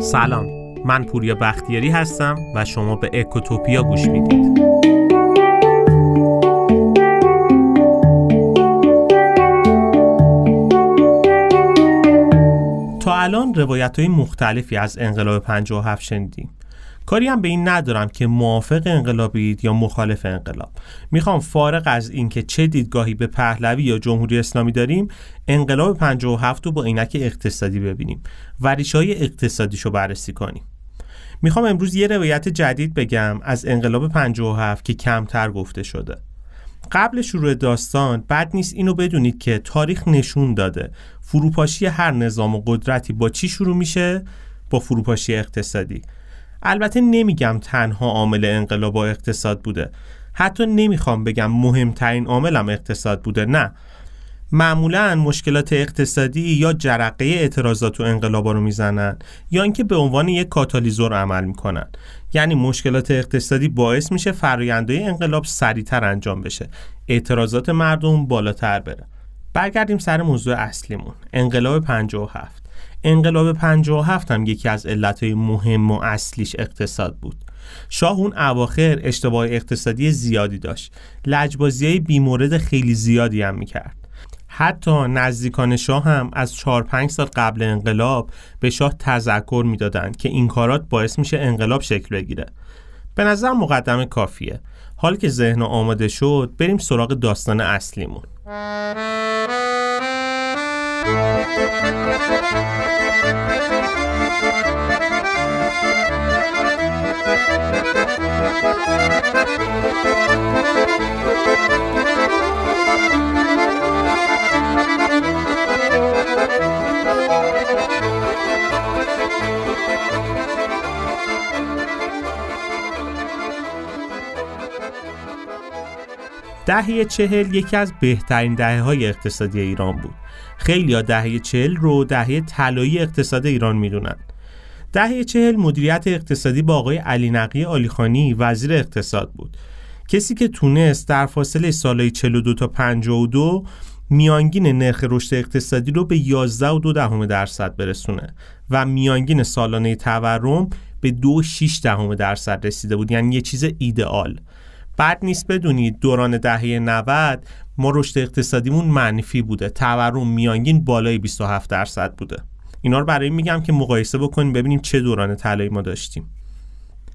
سلام من پوریا بختیاری هستم و شما به اکوتوپیا گوش می‌دید. تا الان روایت های مختلفی از انقلاب 57 شنیدیم. کاری هم به این ندارم که موافق انقلابید یا مخالف انقلاب. می‌خوام فارغ از اینکه چه دیدگاهی به پهلوی یا جمهوری اسلامی داریم انقلاب 57 رو با عینک اقتصادی ببینیم و ریشه های اقتصادیشو بررسی کنیم. می‌خوام امروز یه روایت جدید بگم از انقلاب 57 که کمتر گفته شده. قبل شروع داستان بد نیست اینو بدونید که تاریخ نشون داده فروپاشی هر نظام و قدرتی با چی شروع میشه؟ با فروپاشی اقتصادی. البته نمیگم تنها عامل انقلاب و اقتصاد بوده. حتی نمی‌خوام بگم مهمترین عاملم اقتصاد بوده نه. معمولا مشکلات اقتصادی یا جرقه اعتراضات و انقلابا رو می‌زنن یا اینکه به عنوان یک کاتالیزور عمل می‌کنن. یعنی مشکلات اقتصادی باعث میشه فرآیندهای انقلاب سریعتر انجام بشه. اعتراضات مردم بالاتر بره. برگردیم سر موضوع اصلیمون. انقلاب 57 انقلاب 57 هم یکی از علتهای مهم و اصلیش اقتصاد بود. شاه اون اواخر اشتباه اقتصادی زیادی داشت. لجبازی های بیمورد خیلی زیادی هم می‌کرد. حتی نزدیکان شاه هم از 4 5 سال قبل انقلاب به شاه تذکر می‌دادند که این کارات باعث میشه انقلاب شکل بگیره. به نظر مقدمه کافیه. حال که ذهن آماده شد بریم سراغ داستان اصلیمون. Thank you. دهه چهل یکی از بهترین دهه های اقتصادی ایران بود. خیلی ها دهه چهل رو دهه طلایی اقتصاد ایران می‌دونن. دهه چهل مدیریت اقتصادی با آقای علی نقی آلیخانی وزیر اقتصاد بود. کسی که تونست در فاصله سالهای 42 تا 52 میانگین نرخ رشد اقتصادی رو به 11 و 2 دهم درصد برسونه و میانگین سالانه تورم به 2.6 دهم درصد رسیده بود. یعنی یه چیز ایدئال. بعد نیست بدونید دوران دهه 90 ما رشد اقتصادیمون منفی بوده. تورم میانگین بالای 27 درصد بوده. اینا رو برای میگم که مقایسه بکنیم ببینیم چه دوران طلایی ما داشتیم.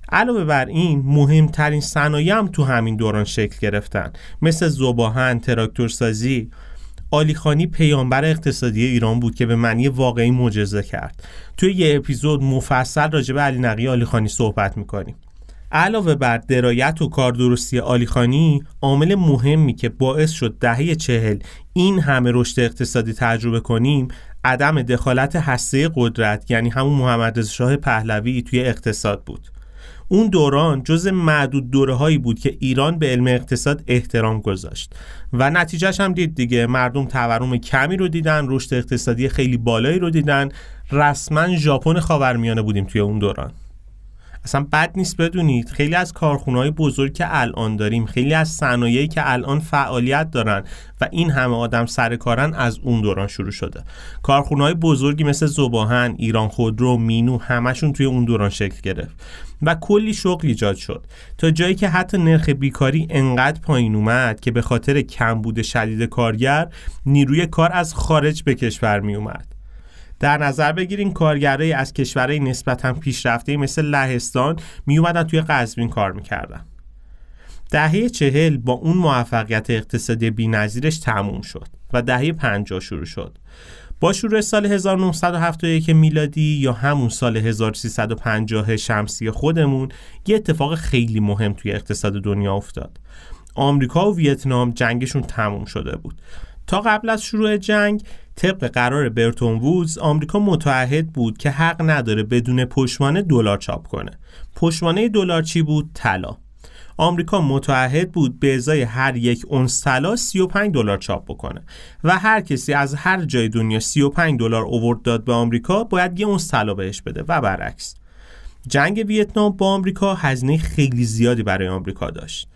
علاوه بر این مهمترین صنایع هم تو همین دوران شکل گرفتن. مثل زباهن، تراکتورسازی. آلیخانی پیامبر اقتصادی ایران بود که به معنی واقعی معجزه کرد. توی یه اپیزود مفصل راجع به علی نقی آلیخانی صحبت می‌کنیم. علاوه بر درایت و کاردرستی آلیخانی عامل مهمی که باعث شد دهه چهل این همه رشد اقتصادی تجربه کنیم عدم دخالت هسته قدرت یعنی همون محمد شاه پهلوی توی اقتصاد بود. اون دوران جز معدود دوره هایی بود که ایران به علم اقتصاد احترام گذاشت. و نتیجهش هم دید دیگه. مردم تورم کمی رو دیدن رشد اقتصادی خیلی بالایی رو دیدن. رسما ژاپن خاورمیانه بودیم توی اون دوران. اصلا بد نیست بدونید. خیلی از های بزرگ که الان داریم خیلی از صنایعی که الان فعالیت دارن و این همه آدم سر کارن از اون دوران شروع شده. های بزرگی مثل زباهن، ایران خودرو، مینو همشون توی اون دوران شکل گرفت و کلی شغل ایجاد شد. تا جایی که حتی نرخ بیکاری انقدر پایین اومد که به خاطر کمبود شدید کارگر نیروی کار از خارج به کشور می اومد در نظر بگیرین کارگرای از کشورهای نسبتا پیشرفته مثل لهستان می اومدن توی قزوین کار می‌کردن. دهه چهل با اون موفقیت اقتصادی بینظیرش تموم شد و دهه 50 شروع شد. با شروع سال 1971 میلادی یا همون سال 1350 شمسی خودمون یه اتفاق خیلی مهم توی اقتصاد دنیا افتاد. آمریکا و ویتنام جنگشون تموم شده بود. تا قبل از شروع جنگ طبق قرار برتون وودز آمریکا متعهد بود که حق نداره بدون پشتوانه دلار چاپ کنه. پشتوانه دلار چی بود؟ طلا. آمریکا متعهد بود به ازای هر یک اونس طلا 35 دلار چاپ بکنه و هر کسی از هر جای دنیا 35 دلار اوورد داد به آمریکا باید یه اونس طلا بهش بده و برعکس. جنگ ویتنام با آمریکا هزینه خیلی زیادی برای آمریکا داشت.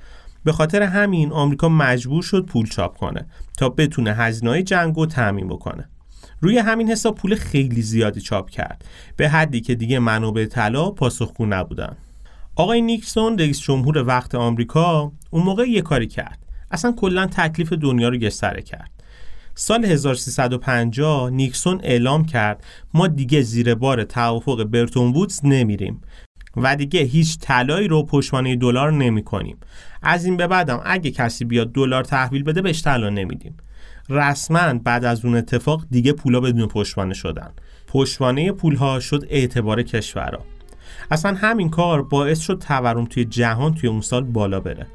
به خاطر همین آمریکا مجبور شد پول چاپ کنه تا بتونه هزینه‌های جنگ رو تامین بکنه. روی همین حساب پول خیلی زیادی چاپ کرد به حدی که دیگه منابع طلا پاسخگو نبودن. آقای نیکسون رئیس جمهور وقت آمریکا اون موقع یه کاری کرد. اصلا کلا تکلیف دنیا رو گستره کرد. سال 1350 نیکسون اعلام کرد ما دیگه زیر بار توافق برتون وودز نمیریم. و دیگه هیچ طلایی رو پشتوانه دلار نمی کنیم. از این به بعدم اگه کسی بیاد دلار تحویل بده بهش طلا نمیدیم. رسما بعد از اون اتفاق دیگه پولا بدون پشتوانه شدن. پشتوانه پولها شد اعتبار کشورها. اصلا همین کار باعث شد تورم توی جهان توی اون سال بالا بره.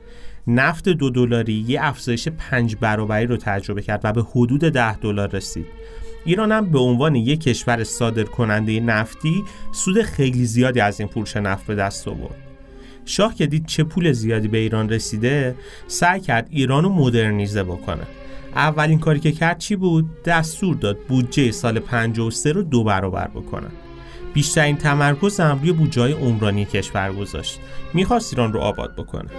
نفت دو دلاری یه افزایش پنج برابری رو تجربه کرد و به حدود ده دلار رسید. ایران هم به عنوان یک کشور صادر کننده نفتی سود خیلی زیادی از این فروش نفت به دست آورد. شاه که دید چه پول زیادی به ایران رسیده سعی کرد ایران رو مدرنیزه بکنه اولین کاری که کرد چی بود؟ دستور داد بودجه سال 53 رو دو برابر بکنه بیشترین تمرکز هم روی بودجه عمرانی کشور گذاشت می‌خواست ایران رو آباد بکنه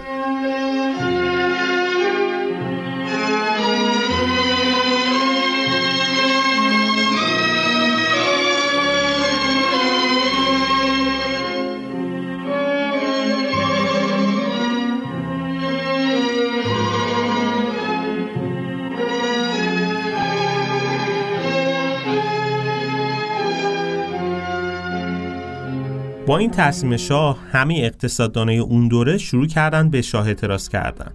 با این تصمیم شاه همه اقتصاددانای اون دوره شروع کردن به شاه اعتراض کردن.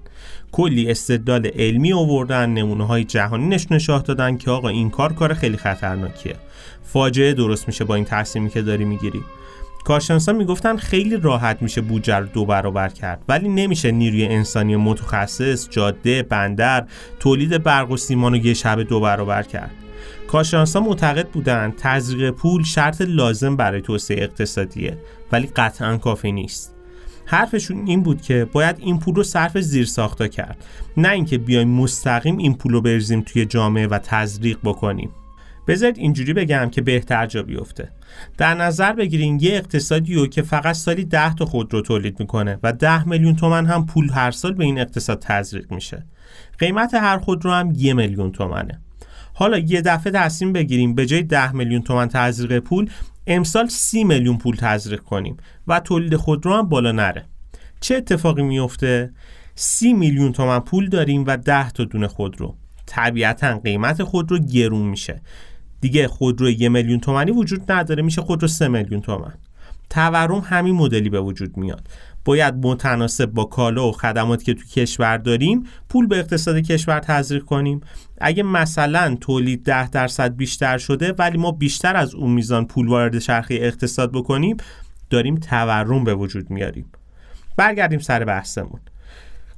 کلی استدلال علمی آوردن نمونه های جهانی نشون شاه دادن که آقا این کار کار خیلی خطرناکیه. فاجعه درست میشه با این تصمیمی که داری می‌گیری. کارشناسان می‌گفتن خیلی راحت میشه بودجه رو دو برابر کرد ولی نمیشه نیروی انسانی متخصص جاده بندر تولید برق و سیمان رو یه شب دو برابر کرد. کارشناسا معتقد بودند تزریق پول شرط لازم برای توسعه اقتصادیه ولی قطعا کافی نیست. حرفشون این بود که باید این پول رو صرف زیر ساختا کرد نه اینکه بیایم مستقیم این پول رو بریزیم توی جامعه و تزریق بکنیم. بذارید اینجوری بگم که بهتر جا بیفته. در نظر بگیرین یه اقتصادی رو که فقط سالی 10 تا خودرو تولید می‌کنه و 10 میلیون تومن هم پول هر سال به این اقتصاد تزریق میشه. قیمت هر خودرو هم یه میلیون تومنه. حالا یه دفعه تصمیم بگیریم به جای 10 میلیون تومن تزریق پول امسال 30 میلیون پول تزریق کنیم و تولید خودرو هم بالا نره. چه اتفاقی میفته 30 میلیون تومن پول داریم و 10 تا دونه خودرو طبیعتا قیمت خودرو گرون میشه. دیگه خودرو یه میلیون تومنی وجود نداره میشه خودرو 3 میلیون تومن. تورم همین مدلی به وجود میاد. باید متناسب با کالا و خدماتی که تو کشور داریم پول به اقتصاد کشور تزریق کنیم. اگه مثلا تولید ده درصد بیشتر شده ولی ما بیشتر از اون میزان پول وارد چرخه اقتصاد بکنیم داریم تورم به وجود میاریم. برگردیم سر بحثمون.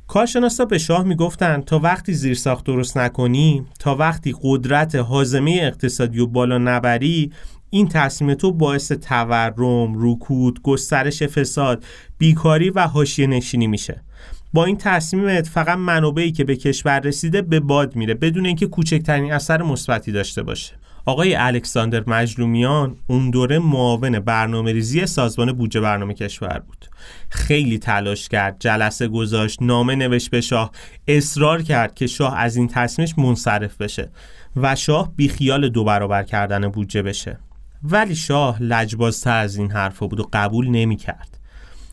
کارشناسا به شاه می‌گفتن تا وقتی زیرساخت درست نکنی تا وقتی قدرت حازمه اقتصادی و بالا نبری این تصمیم تو باعث تورم، رکود، گسترش فساد، بیکاری و حاشیه نشینی میشه. با این تصمیمت فقط منابعی که به کشور رسیده به باد میره بدون اینکه کوچکترین اثر مثبتی داشته باشه. آقای الکساندر مجلومیان اون دوره معاون برنامه ریزی سازمان بودجه برنامه کشور بود خیلی تلاش کرد جلسه گذاشت نامه نوشت به شاه اصرار کرد که شاه از این تصمیمش منصرف بشه و شاه بیخیال دو برابر کردن بودجه بشه ولی شاه لجبازتر از این حرفا بود و قبول نمی کرد.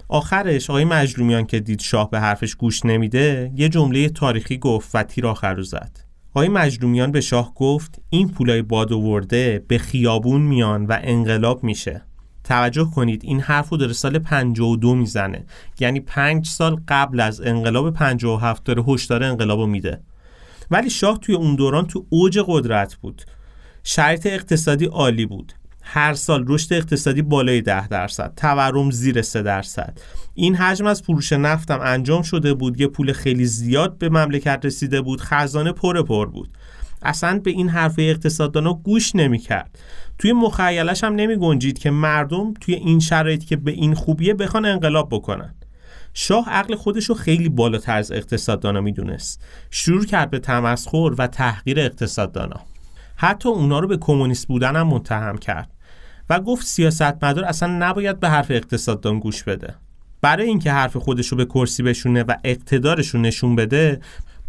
آخرش آقای مجرومیان که دید شاه به حرفش گوش نمیده یه جمله تاریخی گفت و تیر آخر رو زد. آقای مجرومیان به شاه گفت این پولای باد ورده به خیابون میان و انقلاب میشه. توجه کنید این حرف رو در سال 52 می‌زنه. یعنی پنج سال قبل از انقلاب 57 داره هشدار انقلاب رو میده. ولی شاه توی اون دوران تو اوج قدرت بود. شرایط اقتصادی عالی بود. هر سال رشد اقتصادی بالای 10 درصد تورم زیر 3 درصد. این حجم از فروش نفتم انجام شده بود یه پول خیلی زیاد به مملکت رسیده بود خزانه پر پر بود. اصلا به این حرف اقتصاددانا گوش نمی‌کرد. توی مخیلش هم نمی گنجید که مردم توی این شرایطی که به این خوبیه بخوان انقلاب بکنن. شاه عقل خودش رو خیلی بالاتر از اقتصاددانا می‌دونست. شروع کرد به تمسخر و تحقیر اقتصاددانا. حتی اونا رو به کمونیست بودن هم متهم کرد. و گفت سیاستمدار اصلا نباید به حرف اقتصاددان گوش بده. برای اینکه حرف خودش رو به کرسی بشونه و اقتدارش رو نشون بده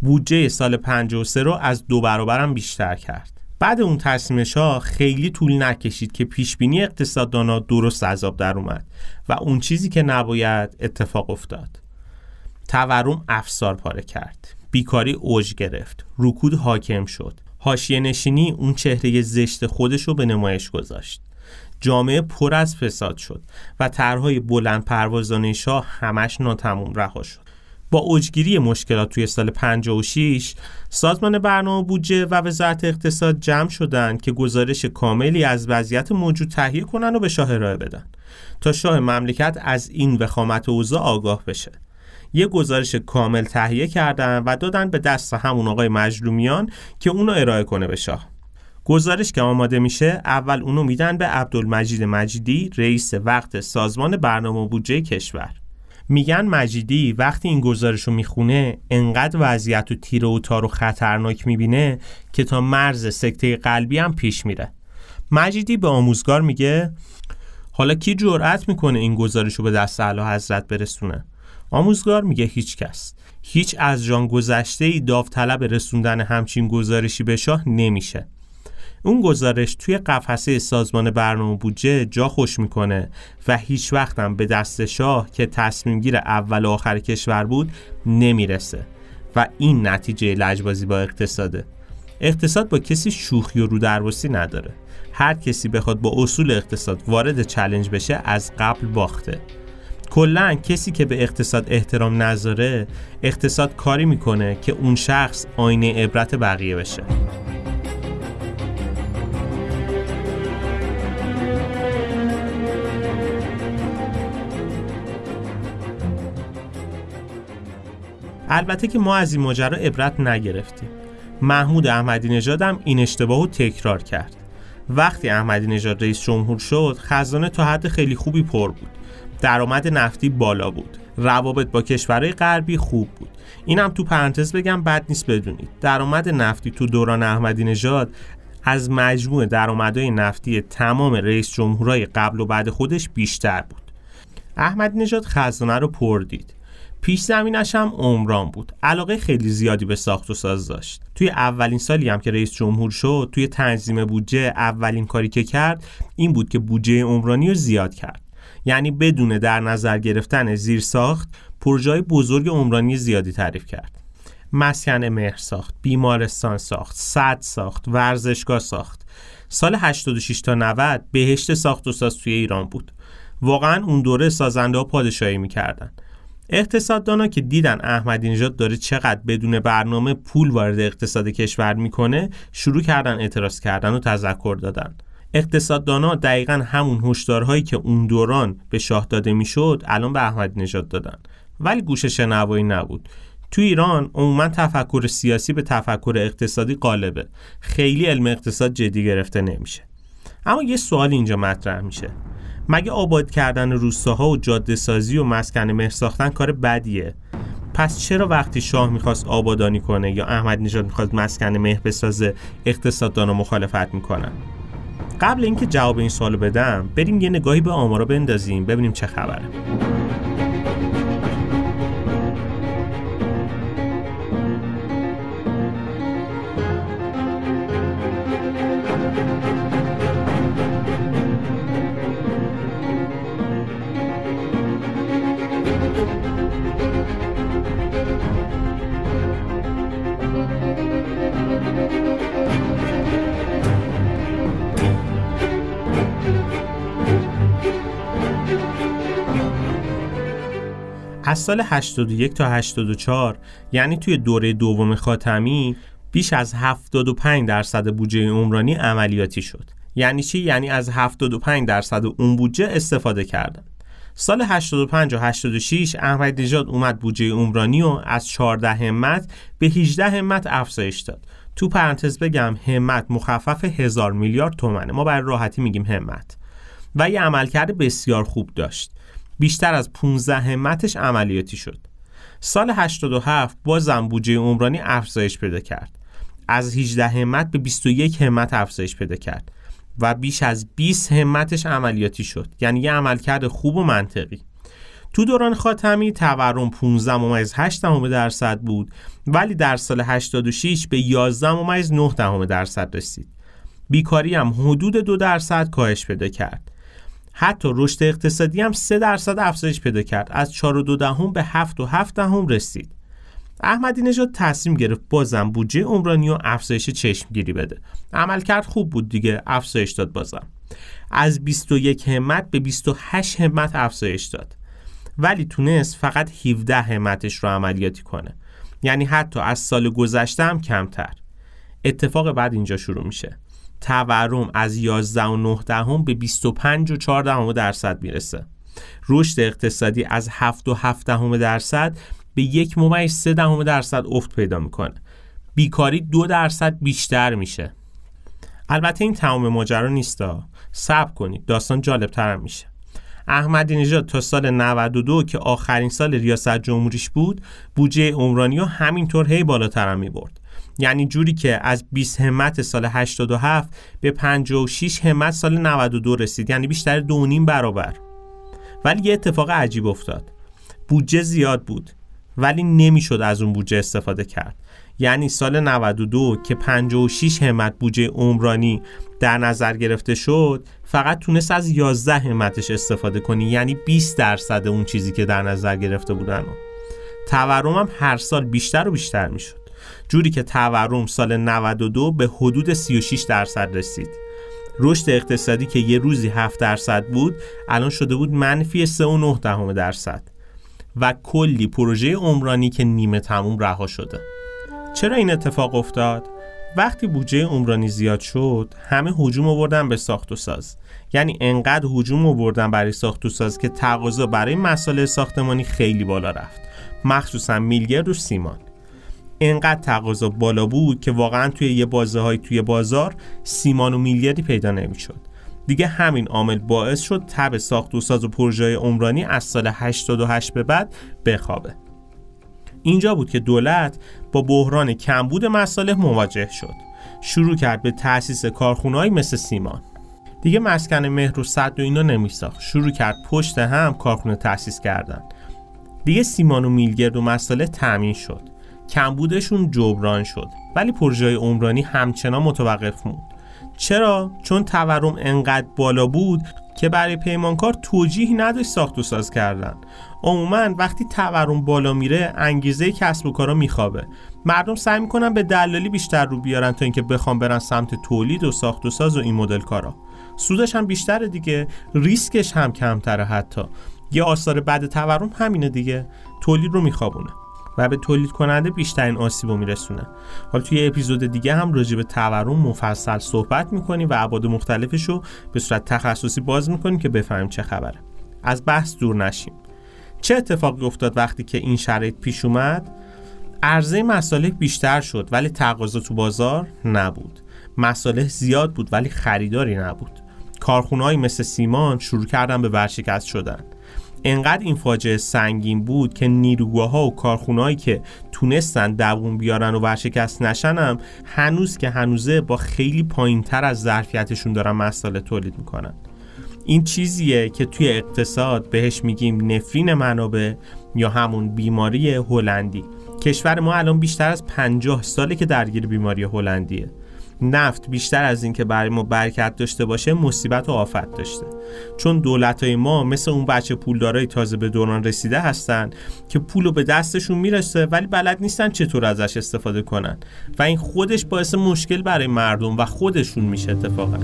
بودجه سال 53 رو از دو برابرم بیشتر کرد. بعد اون تصمیمش ها خیلی طول نکشید که پیشبینی اقتصاددانا درست عذاب در اومد و اون چیزی که نباید اتفاق افتاد. تورم افسار پاره کرد. بیکاری اوج گرفت. رکود حاکم شد. حاشیه نشینی اون چهره زشت خودش رو به نمایش گذاشت. جامعه پر از فساد شد و طرحهای بلند پروازانه شاه همش ناتموم رها شد. با اوجگیری مشکلات توی سال 56 سازمان برنامه بودجه و وزارت اقتصاد جمع شدند که گزارش کاملی از وضعیت موجود تهیه کنن و به شاه ارائه بدن تا شاه مملکت از این وخامت اوضاع آگاه بشه. یه گزارش کامل تهیه کردن و دادن به دست همون آقای مجلومیان که اونو ارائه کنه به شاه. گزارش که آماده میشه اول اونو میدن به عبدالمجید مجیدی رئیس وقت سازمان برنامه بودجه کشور. میگن مجیدی وقتی این گزارش رو می‌خونه انقدر وضعیت و تیره و تار و خطرناک می‌بینه که تا مرز سکته قلبی هم پیش میره. مجیدی به آموزگار میگه حالا کی جرأت می‌کنه این گزارش رو به دست اعلی حضرت برسونه؟ آموزگار میگه هیچ کس. هیچ از جان گذشته ای داوطلب رسوندن همچین گزارشی به شاه نمیشه. اون گزارش توی قفسه سازمان برنامه بودجه جا خوش می‌کنه و هیچ وقتم به دست شاه که تصمیم گیر اول و آخر کشور بود نمی‌رسه و این نتیجه لجبازی با اقتصاده. اقتصاد با کسی شوخی و رودربستی نداره. هر کسی بخواد با اصول اقتصاد وارد چلنج بشه از قبل باخته. کلا کسی که به اقتصاد احترام نذاره اقتصاد کاری می‌کنه که اون شخص آینه عبرت بقیه بشه. البته که ما از این ماجرا عبرت نگرفتیم. محمود احمدی نژاد هم این اشتباه رو تکرار کرد. وقتی احمدی نژاد رئیس جمهور شد خزانه تا حد خیلی خوبی پر بود. درآمد نفتی بالا بود. روابط با کشورهای غربی خوب بود. اینم تو پرانتز بگم بد نیست بدونید. درآمد نفتی تو دوران احمدی نژاد از مجموع درآمدهای نفتی تمام رئیس جمهورهای قبل و بعد خودش بیشتر بود. احمدی نژاد خزانه رو پر دید. پیش زمینش هم عمران بود. علاقه خیلی زیادی به ساخت و ساز داشت. توی اولین سالی هم که رئیس جمهور شد توی تنظیم بودجه اولین کاری که کرد این بود که بودجه عمرانی رو زیاد کرد. یعنی بدون در نظر گرفتن زیر ساخت پروژه بزرگ عمرانی زیادی تعریف کرد. مسکن مهر ساخت بیمارستان ساخت صد ساخت ورزشگاه ساخت. سال 86 تا 90 بهشت ساخت و ساز توی ایران بود. واقعا اون دوره سازنده ها پادشاهی می‌کردن. اقتصاددانا که دیدن احمدی نژاد داره چقدر بدون برنامه پول وارد اقتصاد کشور می‌کنه شروع کردن اعتراض کردن و تذکر دادن. اقتصاددانا دقیقا همون هشدارهایی که اون دوران به شاه داده می‌شد الان به احمدی نژاد دادن. ولی گوش شنوایی نبود. تو ایران عموما تفکر سیاسی به تفکر اقتصادی غالبه. خیلی علم اقتصاد جدی گرفته نمیشه. اما یه سوال اینجا مطرح میشه. مگه آباد کردن روستاها و جاده سازی و مسکن مهر ساختن کار بدیه؟ پس چرا وقتی شاه می‌خواست آبادانی کنه یا احمد نژاد می‌خواست مسکن مهر بسازه اقتصاددانا مخالفت می‌کنن؟ قبل اینکه جواب این سوالو بدم بریم یه نگاهی به آمارا بندازیم ببینیم چه خبره. از سال 81 تا 84 یعنی توی دوره دوم خاتمی بیش از 75 درصد بودجه عمرانی عملیاتی شد. یعنی چی؟ یعنی از 75 درصد اون بودجه استفاده کردن. سال 85 و 86 احمد نژاد اومد بودجه عمرانی و از 14 همت به 18 همت افزایش داد. تو پرانتز بگم همت مخفف هزار میلیارد تومنه. ما برای راحتی میگیم همت. و یه عملکرد بسیار خوب داشت. بیشتر از 15 همتش عملیاتی شد. سال 87 بازم بودجه عمرانی افزایش پیدا کرد. از 18 همت به 21 همت افزایش پیدا کرد. و بیش از 20 همتش عملیاتی شد یعنی یه عملکرد خوب و منطقی تو دوران خاتمی تورم 15 ممیز 8 درصد بود ولی در سال 86 به 11 ممیز 9 درصد رسید. بیکاری هم حدود 2 درصد کاهش پیدا کرد. حتی رشد اقتصادی هم 3 درصد افزایش پیدا کرد از 4 و دهم به 7 و 7 دهم رسید. احمدی نژاد تصمیم گرفت بازم بودجه عمرانی و افزایش چشمگیری بده. عملکرد خوب بود دیگه افزایش داد بازم. از 21 همت به 28 همت افزایش داد. ولی تونست فقط 17 همتش رو عملیاتی کنه. یعنی حتی از سال گذشته هم کمتر. اتفاق بعد اینجا شروع میشه. تورم از 11 و 9 دهم به 25 و 4 دهم درصد می‌رسه. رشد اقتصادی از 7 و 7 دهم درصد به یک ممیز 3 دهم درصد افت پیدا می‌کنه. بیکاری دو درصد بیشتر میشه. البته این تمام ماجرا نیستا. صبر کنید داستان جالب تر میشه. احمدی نژاد تا سال 92 که آخرین سال ریاست جمهوریش بود بودجه عمرانی ها همینطور هی بالاتر می برد یعنی جوری که از 20 همت سال 87 به 56 همت سال 92 رسید یعنی بیشتر دو برابر ولی یه اتفاق عجیب افتاد بودجه زیاد بود ولی نمی‌شد از اون بودجه استفاده کرد. یعنی سال 92 که 56 همت بودجه عمرانی در نظر گرفته شد فقط تونست از 11 همتش استفاده کنی یعنی 20 درصد اون چیزی که در نظر گرفته بودن. تورم هم هر سال بیشتر و بیشتر می‌شد. جوری که تورم سال 92 به حدود 36 درصد رسید. رشد اقتصادی که یه روزی 7 درصد بود الان شده بود منفی 3.9 درصد. و کلی پروژه عمرانی که نیمه تموم رها شده. چرا این اتفاق افتاد؟ وقتی بودجه عمرانی زیاد شد همه هجوم آوردن به ساخت و ساز یعنی انقدر هجوم آوردن برای ساخت و ساز که تقاضا برای مسائل ساختمانی خیلی بالا رفت. مخصوصا میلگرد و سیمان. انقدر تقاضا بالا بود که واقعا توی یه بازه های توی بازار سیمان و میلگردی پیدا نمی‌شد. دیگه همین عامل باعث شد تب ساخت و ساز و پروژه عمرانی از سال 88 به بعد بخوابه. اینجا بود که دولت با بحران کمبود مساله مواجه شد. شروع کرد به تأسیس کارخونهایی مثل سیمان. دیگه مسکن مهر و صد و اینا نمیساخت. شروع کرد پشت هم کارخونه تأسیس کردن. دیگه سیمان و میلگرد و مساله تأمین شد. کمبودشون جبران شد. ولی پروژه عمرانی همچنان متوقف موند. چرا؟ چون تورم انقدر بالا بود که برای پیمانکار توجیهی نداشت ساخت و ساز کردن. عموما وقتی تورم بالا میره انگیزه کسب و کارا میخوابه. مردم سعی می‌کنن به دلالی بیشتر رو بیارن تا اینکه بخوام برن سمت تولید و ساخت و ساز و این مدل کارا. سودش هم بیشتره دیگه. ریسکش هم کمتره حتی. یه آثار بعد تورم همینه دیگه. تولید رو میخوابونه. و به تولید کننده بیشترین آسیب رو میرسونه. حالا توی اپیزود دیگه هم راجع به تورم مفصل صحبت می‌کنیم و ابعاد مختلفش رو به صورت تخصصی باز می‌کنیم که بفهمیم چه خبره. از بحث دور نشیم. چه اتفاقی افتاد وقتی که این شرایط پیش اومد؟ عرضه مصالح بیشتر شد ولی تقاضا تو بازار نبود. مصالح زیاد بود ولی خریداری نبود. کارخونهایی مثل سیمان شروع کردن به ورشکست شدن. انقدر این فاجعه سنگین بود که نیروگاه ها و کارخونهایی که تونستن دووم بیارن و ورشکست نشنم هنوز که هنوزه با خیلی پایین تر از ظرفیتشون دارن مساله تولید می‌کنن. این چیزیه که توی اقتصاد بهش میگیم نفرین منابع یا همون بیماری هلندی. کشور ما الان بیشتر از 50 ساله که درگیر بیماری هلندیه. نفت بیشتر از اینکه برای ما برکت داشته باشه مصیبت و آفت داشته. چون دولت های ما مثل اون بچه پولدارای تازه به دوران رسیده هستن که پولو به دستشون می‌رسه ولی بلد نیستن چطور ازش استفاده کنن. و این خودش باعث مشکل برای مردم و خودشون میشه اتفاقا.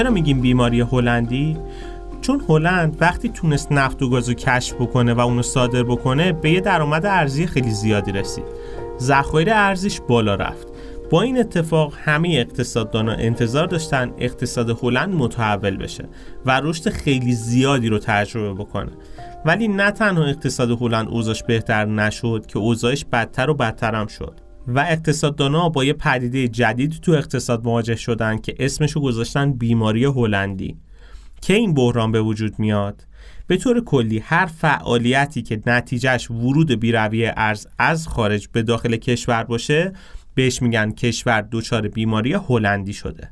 چرا میگیم بیماری هلندی؟ چون هلند وقتی تونست نفت و گاز رو کشف بکنه و اونو صادر بکنه به یه درآمد ارزی خیلی زیادی رسید. ذخایر ارزیش بالا رفت. با این اتفاق همه اقتصاددانا انتظار داشتن اقتصاد هلند متحول بشه و رشد خیلی زیادی رو تجربه بکنه. ولی نه تنها اقتصاد هلند اوضاعش بهتر نشد که اوضاعش بدتر و بدتر هم شد. و اقتصاددانا با یه پدیده جدید تو اقتصاد مواجه شدن که اسمشو گذاشتن بیماری هلندی. که این بحران به وجود میاد؟ به طور کلی هر فعالیتی که نتیجهش ورود بیروی ارز از خارج به داخل کشور باشه بهش میگن کشور دچار بیماری هلندی شده.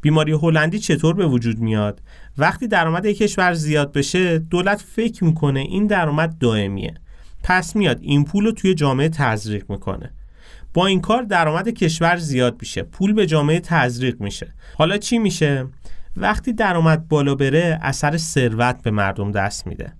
بیماری هلندی چطور به وجود میاد؟ وقتی درآمد یک کشور زیاد بشه دولت فکر می‌کنه این درآمد دائمیه. پس میاد این پول رو توی جامعه تزریق می‌کنه. با این کار درآمد کشور زیاد میشه. پول به جامعه تزریق میشه. حالا چی میشه؟ وقتی درآمد بالا بره اثر ثروت به مردم دست میده.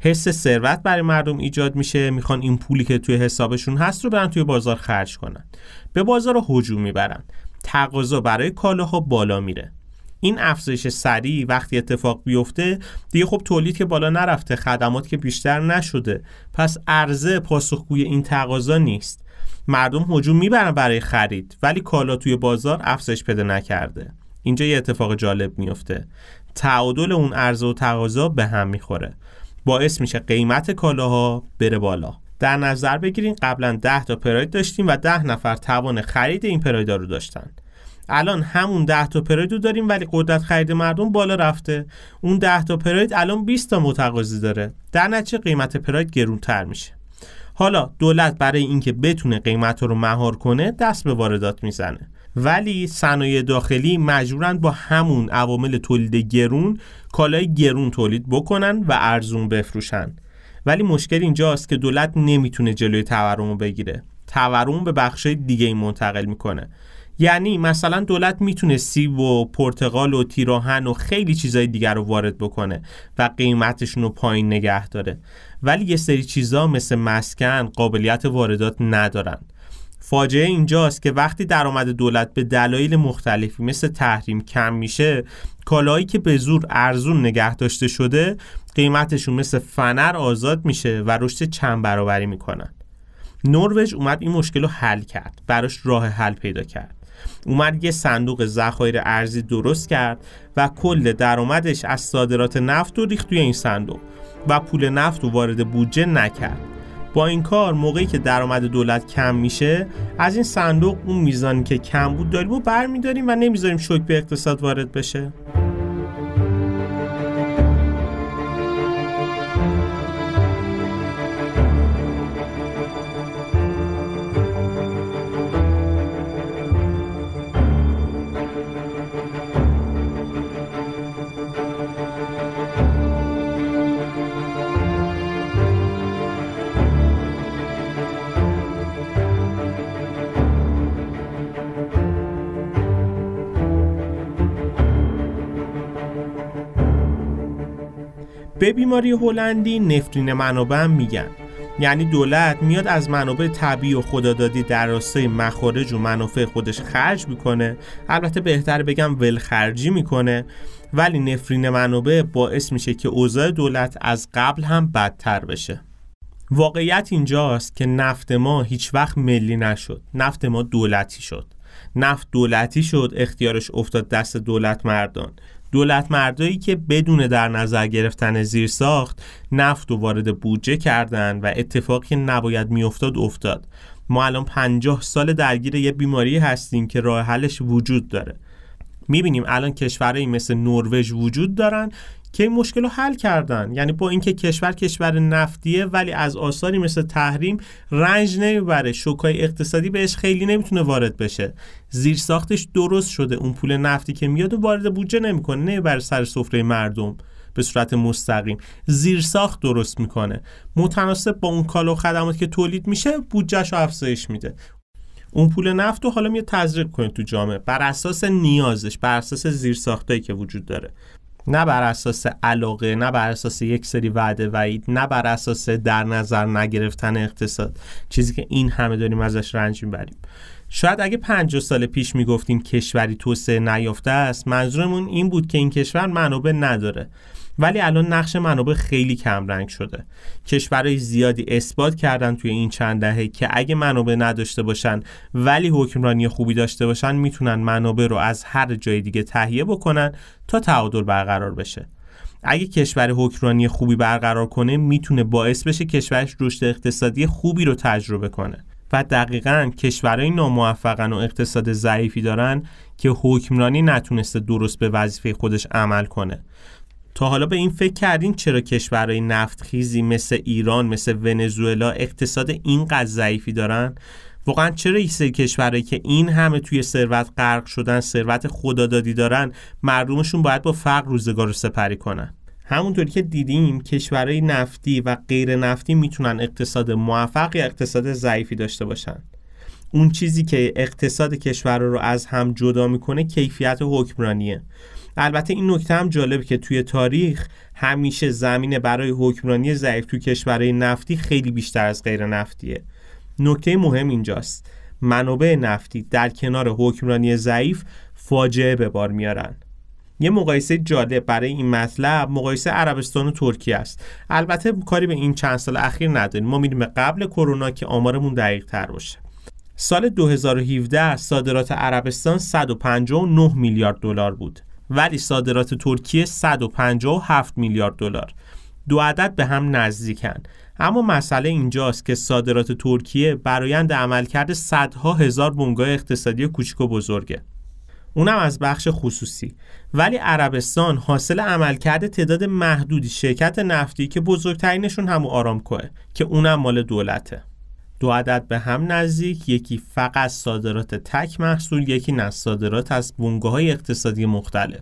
حس ثروت برای مردم ایجاد میشه. می‌خوان این پولی که توی حسابشون هست رو برن توی بازار خرج کنن. به بازار هجوم می‌برن. تقاضا برای کالاها بالا میره. این افزایش سریع وقتی اتفاق بیفته دیگه خب تولید که بالا نرفته خدمات که بیشتر نشده. پس عرضه پاسخگوی این تقاضا نیست. مردم هجوم می‌برن برای خرید ولی کالا توی بازار افزایش پیدا نکرده. اینجا یه اتفاق جالب میفته. تعادل اون عرضه و تقاضا به هم می‌خوره. باعث میشه قیمت کالاها بره بالا. در نظر بگیرین قبلا 10 تا پراید داشتیم و 10 نفر توان خرید این پرایدا رو داشتن. الان همون 10 تا پراید رو داریم ولی قدرت خرید مردم بالا رفته. اون 10 تا پراید الان 20 تا متقاضی داره. در نتیجه قیمت پراید گرونتر میشه. حالا دولت برای اینکه بتونه قیمت رو مهار کنه دست به واردات می‌زنه. ولی صنایع داخلی مجبورن با همون عوامل تولید گرون کالای گرون تولید بکنن و ارزون بفروشن. ولی مشکل اینجاست که دولت نمی‌تونه جلوی تورم رو بگیره. تورم به بخشای دیگه ای منتقل می‌کنه. یعنی مثلا دولت می‌تونه سیب و پرتقال و تیراهن و خیلی چیزای دیگر رو وارد بکنه و قیمتشون رو پایین نگه داره. ولی یه سری چیزا مثل مسکن قابلیت واردات ندارن. فاجعه اینجاست که وقتی درآمد دولت به دلایل مختلفی مثل تحریم کم میشه کالایی که به زور ارزون نگه داشته شده قیمتشون مثل فنر آزاد میشه و رشد چند برابری می‌کنن. نروژ اومد این مشکل رو حل کرد براش راه حل پیدا کرد. اومد یه صندوق ذخایر ارزی درست کرد و کل درآمدش از صادرات نفت رو ریخت توی این صندوق و پول نفت رو وارد بودجه نکرد. با این کار موقعی که درآمد دولت کم میشه از این صندوق اون میزانی که کم بود داریم و برمیداریم و نمی‌ذاریم شوک به اقتصاد وارد بشه. به بیماری هلندی نفرین منابع میگن. یعنی دولت میاد از منابع طبیعی و خدادادی در راستای مخارج و منافع خودش خرج می‌کنه. البته بهتر بگم ولخرجی می‌کنه. ولی نفرین منابع باعث میشه که اوضاع دولت از قبل هم بدتر بشه. واقعیت اینجاست که نفت ما هیچ وقت ملی نشد. نفت ما دولتی شد. نفت دولتی شد اختیارش افتاد دست دولت مردان دولت مردایی که بدون در نظر گرفتن زیر ساخت نفت و وارد بودجه کردن و اتفاقی نباید میافتاد افتاد. ما الان پنجاه سال درگیر یه بیماری هستیم که راه حلش وجود داره. می‌بینیم الان کشورهایی مثل نروژ وجود دارن که این مشکل رو حل کردن. یعنی با اینکه کشور کشور نفتیه ولی از آثاری مثل تحریم رنج نمی‌بره. شوکای اقتصادی بهش خیلی نمی‌تونه وارد بشه. زیر ساختش درست شده. اون پول نفتی که میاد و وارد بودجه نمی‌کنه. نمی‌بره سر سفره مردم. به صورت مستقیم. زیر ساخت درست می‌کنه. متناسب با اون کالا و خدمات که تولید میشه بودجهش افزایش میده. اون پول نفت رو حالا میاد تزریق کنه تو جامعه. بر اساس نیازش بر اساس زیرساختایی که وجود داره. نه بر اساس علاقه نه بر اساس یک سری وعده وعید نه بر اساس در نظر نگرفتن اقتصاد. چیزی که این همه داریم ازش رنج می‌بریم. شاید اگه 50 سال پیش می‌گفتیم کشوری توسعه نیافته است منظورمون این بود که این کشور منابع نداره. ولی الان نقش منابع خیلی کم رنگ شده. کشورهای زیادی اثبات کردن توی این چند دهه که اگه منابع نداشته باشن ولی حکمرانی خوبی داشته باشن می‌تونن منابع رو از هر جای دیگه تهیه بکنن تا تعادل برقرار بشه. اگه کشور حکمرانی خوبی برقرار کنه می‌تونه باعث بشه کشورش رشد اقتصادی خوبی رو تجربه کنه. و دقیقا کشورهای ناموفقن و اقتصاد ضعیفی دارن که حکمرانی نتونسته درست به وظیفه خودش عمل کنه. تا حالا به این فکر کردین چرا کشورهای نفتخیزی مثل ایران مثل ونزوئلا اقتصاد اینقدر ضعیفی دارن؟ واقعا چرا این سری کشورهایی که این همه توی ثروت غرق شدن ثروت خدادادی دارن مردمشون باید با فقر روزگار رو سپری کنن؟ همونطوری که دیدیم کشورهای نفتی و غیر نفتی می‌تونن اقتصاد موفق یا اقتصاد ضعیفی داشته باشن. اون چیزی که اقتصاد کشور رو از هم جدا می‌کنه کیفیت حکمرانیه. البته این نکته هم جالبه که توی تاریخ همیشه زمینه برای حکمرانی ضعیف توی کشورهای نفتی خیلی بیشتر از غیر نفتیه. نکته مهم اینجاست. منابع نفتی در کنار حکمرانی ضعیف فاجعه به بار میارن. یه مقایسه جالب برای این مطلب مقایسه عربستان و ترکیه است. البته کاری به این چند سال اخیر نداریم. ما میریم قبل کرونا که آمارمون دقیق تر باشه. سال 2017 صادرات عربستان 159 میلیارد دلار بود. ولی صادرات ترکیه 157 میلیارد دلار. دو عدد به هم نزدیکن. اما مسئله اینجاست که صادرات ترکیه برایند عملکرد صدها هزار بنگاه اقتصادی کوچک و بزرگه. اونم از بخش خصوصی. ولی عربستان حاصل عملکرد تعداد محدودی شرکت نفتی که بزرگترینشون همون آرامکوه که اونم مال دولته. دو عدد به هم نزدیک یکی فقط صادرات تک محصول یکی نه صادرات از بنگاه های اقتصادی مختلف.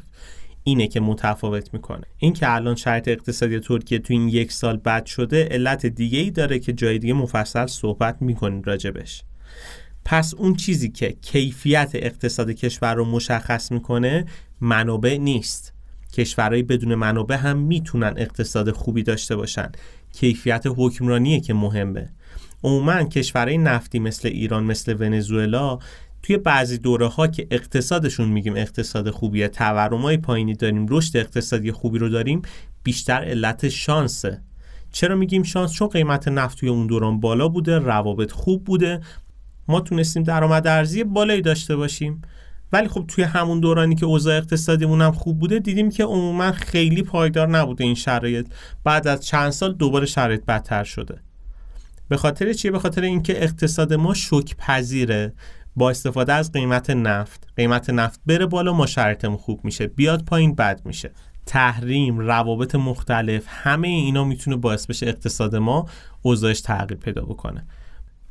اینه که متفاوت می‌کنه. این که الان شرط اقتصادی ترکیه تو این یک سال بد شده علت دیگه ای داره که جای دیگه مفصل صحبت می‌کنیم راجبش. پس اون چیزی که کیفیت اقتصاد کشور رو مشخص می‌کنه منابع نیست. کشورهای بدون منابع هم می‌تونن اقتصاد خوبی داشته باشن. کیفیت حکمرانیه که مهمه. عموما کشورهای نفتی مثل ایران مثل ونزوئلا توی بعضی دوره ها که اقتصادشون میگیم اقتصاد خوبیه تورمای پایینی داریم رشد اقتصادی خوبی رو داریم بیشتر علت شانسه چرا میگیم شانس؟ چون قیمت نفت توی اون دوران بالا بوده روابط خوب بوده. ما تونستیم درآمد ارزی بالایی داشته باشیم. ولی خب توی همون دورانی که اوضاع اقتصادیمون هم خوب بوده دیدیم که عموما خیلی پایدار نبوده این شرایط. بعد از چند سال دوباره شرایط بدتر شده. به خاطر چیه به خاطر اینکه اقتصاد ما شوک پذیره با استفاده از قیمت نفت. قیمت نفت بره بالا ما شرایطمون خوب میشه. بیاد پایین بد میشه. تحریم روابط مختلف همه اینا می‌تونه باعث بشه اقتصاد ما اوضاعش تغییر پیدا بکنه.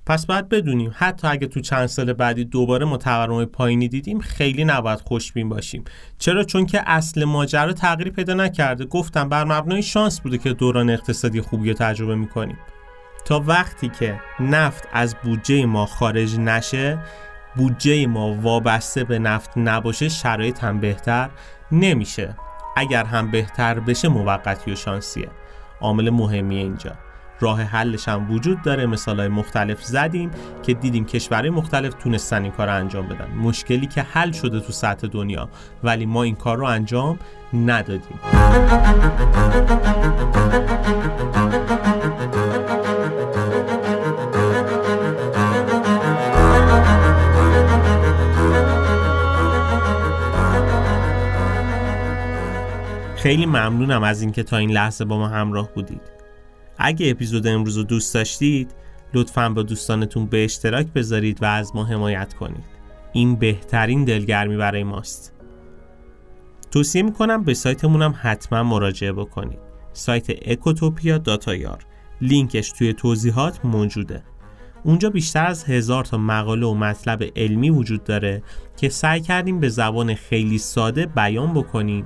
پس باید بدونیم حتی اگه تو چند سال بعدی دوباره ما تورم پایینی دیدیم خیلی نباید خوشبین باشیم. چرا؟ چون که اصل ماجرا تغییر پیدا نکرده. گفتم بر مبنای شانس بوده که دوران اقتصادی خوبی رو تجربه می‌کنیم. تا وقتی که نفت از بودجه ما خارج نشه بودجه ما وابسته به نفت نباشه شرایط هم بهتر نمیشه. اگر هم بهتر بشه موقتی و شانسیه عامل مهمیه اینجا. راه حلش هم وجود داره. مثال های مختلف زدیم که دیدیم کشورهای مختلف تونستن این کار رو انجام بدن. مشکلی که حل شده تو سطح دنیا ولی ما این کار رو انجام ندادیم. خیلی ممنونم از اینکه تا این لحظه با ما همراه بودید. اگه اپیزود امروز رو دوست داشتید لطفا با دوستانتون به اشتراک بذارید و از ما حمایت کنید. این بهترین دلگرمی برای ماست. توصیه می‌کنم به سایتمون هم حتما مراجعه بکنید. سایت اکوتوپیا داتایار لینکش توی توضیحات موجوده. اونجا بیشتر از هزار تا مقاله و مطلب علمی وجود داره که سعی کردیم به زبان خیلی ساده بیان بکنیم